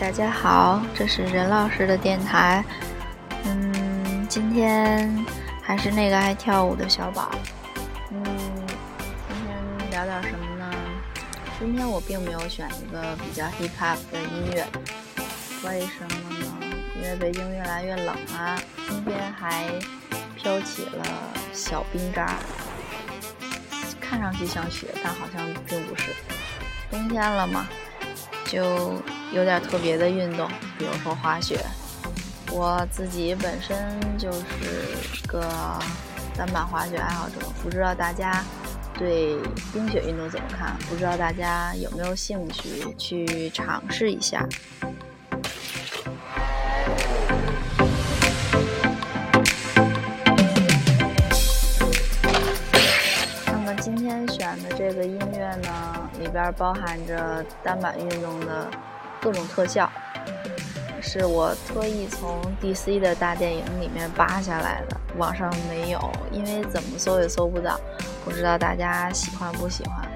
大家好，这是任老师的电台。嗯，今天还是那个爱跳舞的小宝。嗯，今天聊点什么呢？今天我并没有选一个比较 hip hop 的音乐，为什么呢？因为北京越来越冷了，今天还飘起了小冰渣，看上去像雪，但好像并不是。冬天了嘛。就有点特别的运动，比如说滑雪。我自己本身就是个单板滑雪爱好者，不知道大家对冰雪运动怎么看？不知道大家有没有兴趣去尝试一下？今天选的这个音乐呢，里边包含着单板运动的各种特效，是我特意从 DC 的大电影里面扒下来的，网上没有，因为怎么搜也搜不到，不知道大家喜欢不喜欢？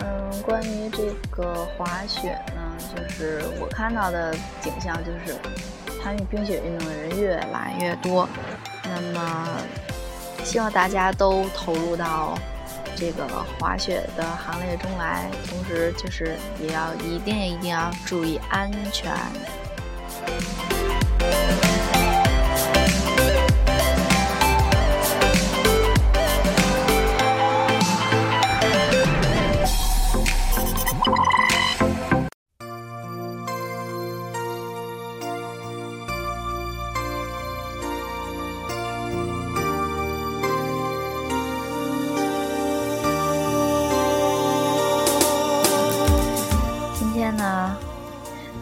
嗯，关于这个滑雪呢，就是我看到的景象就是参与冰雪运动的人越来越多，那么希望大家都投入到。这个滑雪的行列中来，同时就是也要一定一定要注意安全。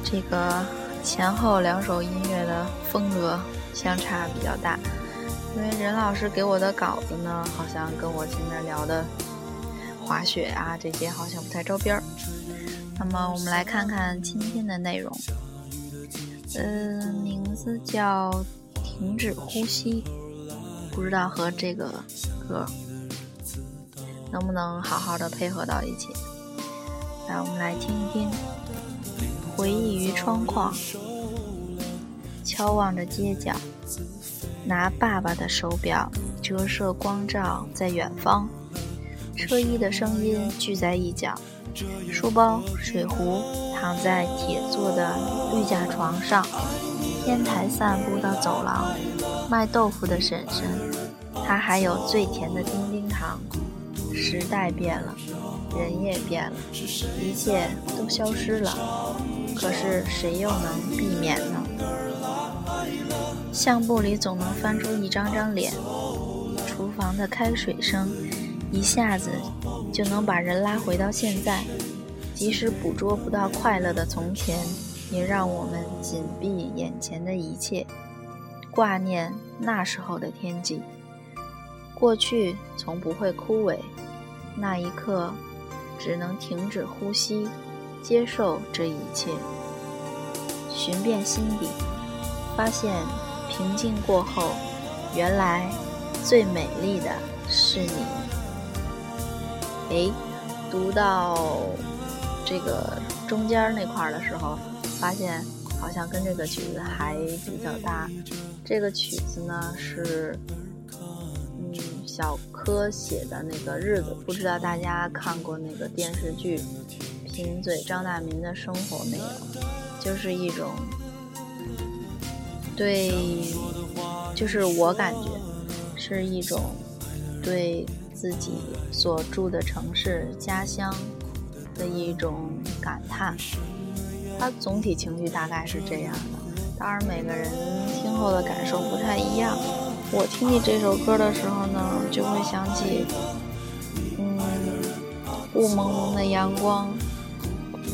这个前后两首音乐的风格相差比较大，因为任老师给我的稿子呢，好像跟我前面聊的滑雪啊这些好像不太着边儿。那么我们来看看今天的内容，嗯，名字叫《停止呼吸》，不知道和这个歌能不能好好的配合到一起。来，我们来听一听。回忆于窗框，眺望着街角，拿爸爸的手表折射光照在远方，车衣的声音聚在一角，书包、水壶躺在铁做的绿甲床上，天台散步到走廊，卖豆腐的婶婶，她还有最甜的叮叮糖。时代变了，人也变了，一切都消失了。可是谁又能避免呢？相簿里总能翻出一张张脸，厨房的开水声，一下子就能把人拉回到现在。即使捕捉不到快乐的从前，也让我们紧闭眼前的一切，挂念那时候的天际。过去从不会枯萎，那一刻，只能停止呼吸。接受这一切，寻遍心底，发现平静过后，原来最美丽的是你。哎，读到这个中间那块儿的时候，发现好像跟这个曲子还比较搭。这个曲子呢是小柯写的那个日子，不知道大家看过那个电视剧。贫嘴张大民的生活没有，就是一种对，就是我感觉是一种对自己所住的城市家乡的一种感叹。它总体情绪大概是这样的，当然每个人听后的感受不太一样。我听你这首歌的时候呢，就会想起，嗯，雾蒙蒙的阳光。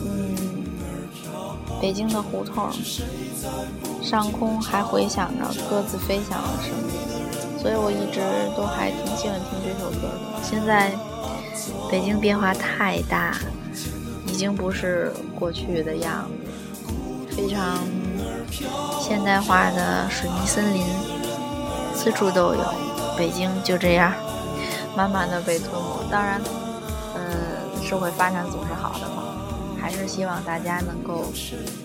嗯北京的胡同，上空还回响着鸽子飞翔的声音，所以我一直都还挺喜欢听这首歌的。现在北京变化太大，已经不是过去的样子，非常现代化的水泥森林四处都有，北京就这样慢慢的被吞没。当然，嗯，社会发展总是好的嘛。还是希望大家能够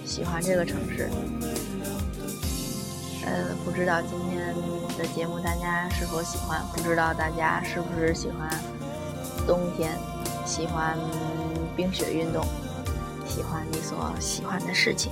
喜欢这个城市。呃，不知道今天的节目大家是否喜欢？不知道大家是不是喜欢冬天？喜欢冰雪运动？喜欢你所喜欢的事情？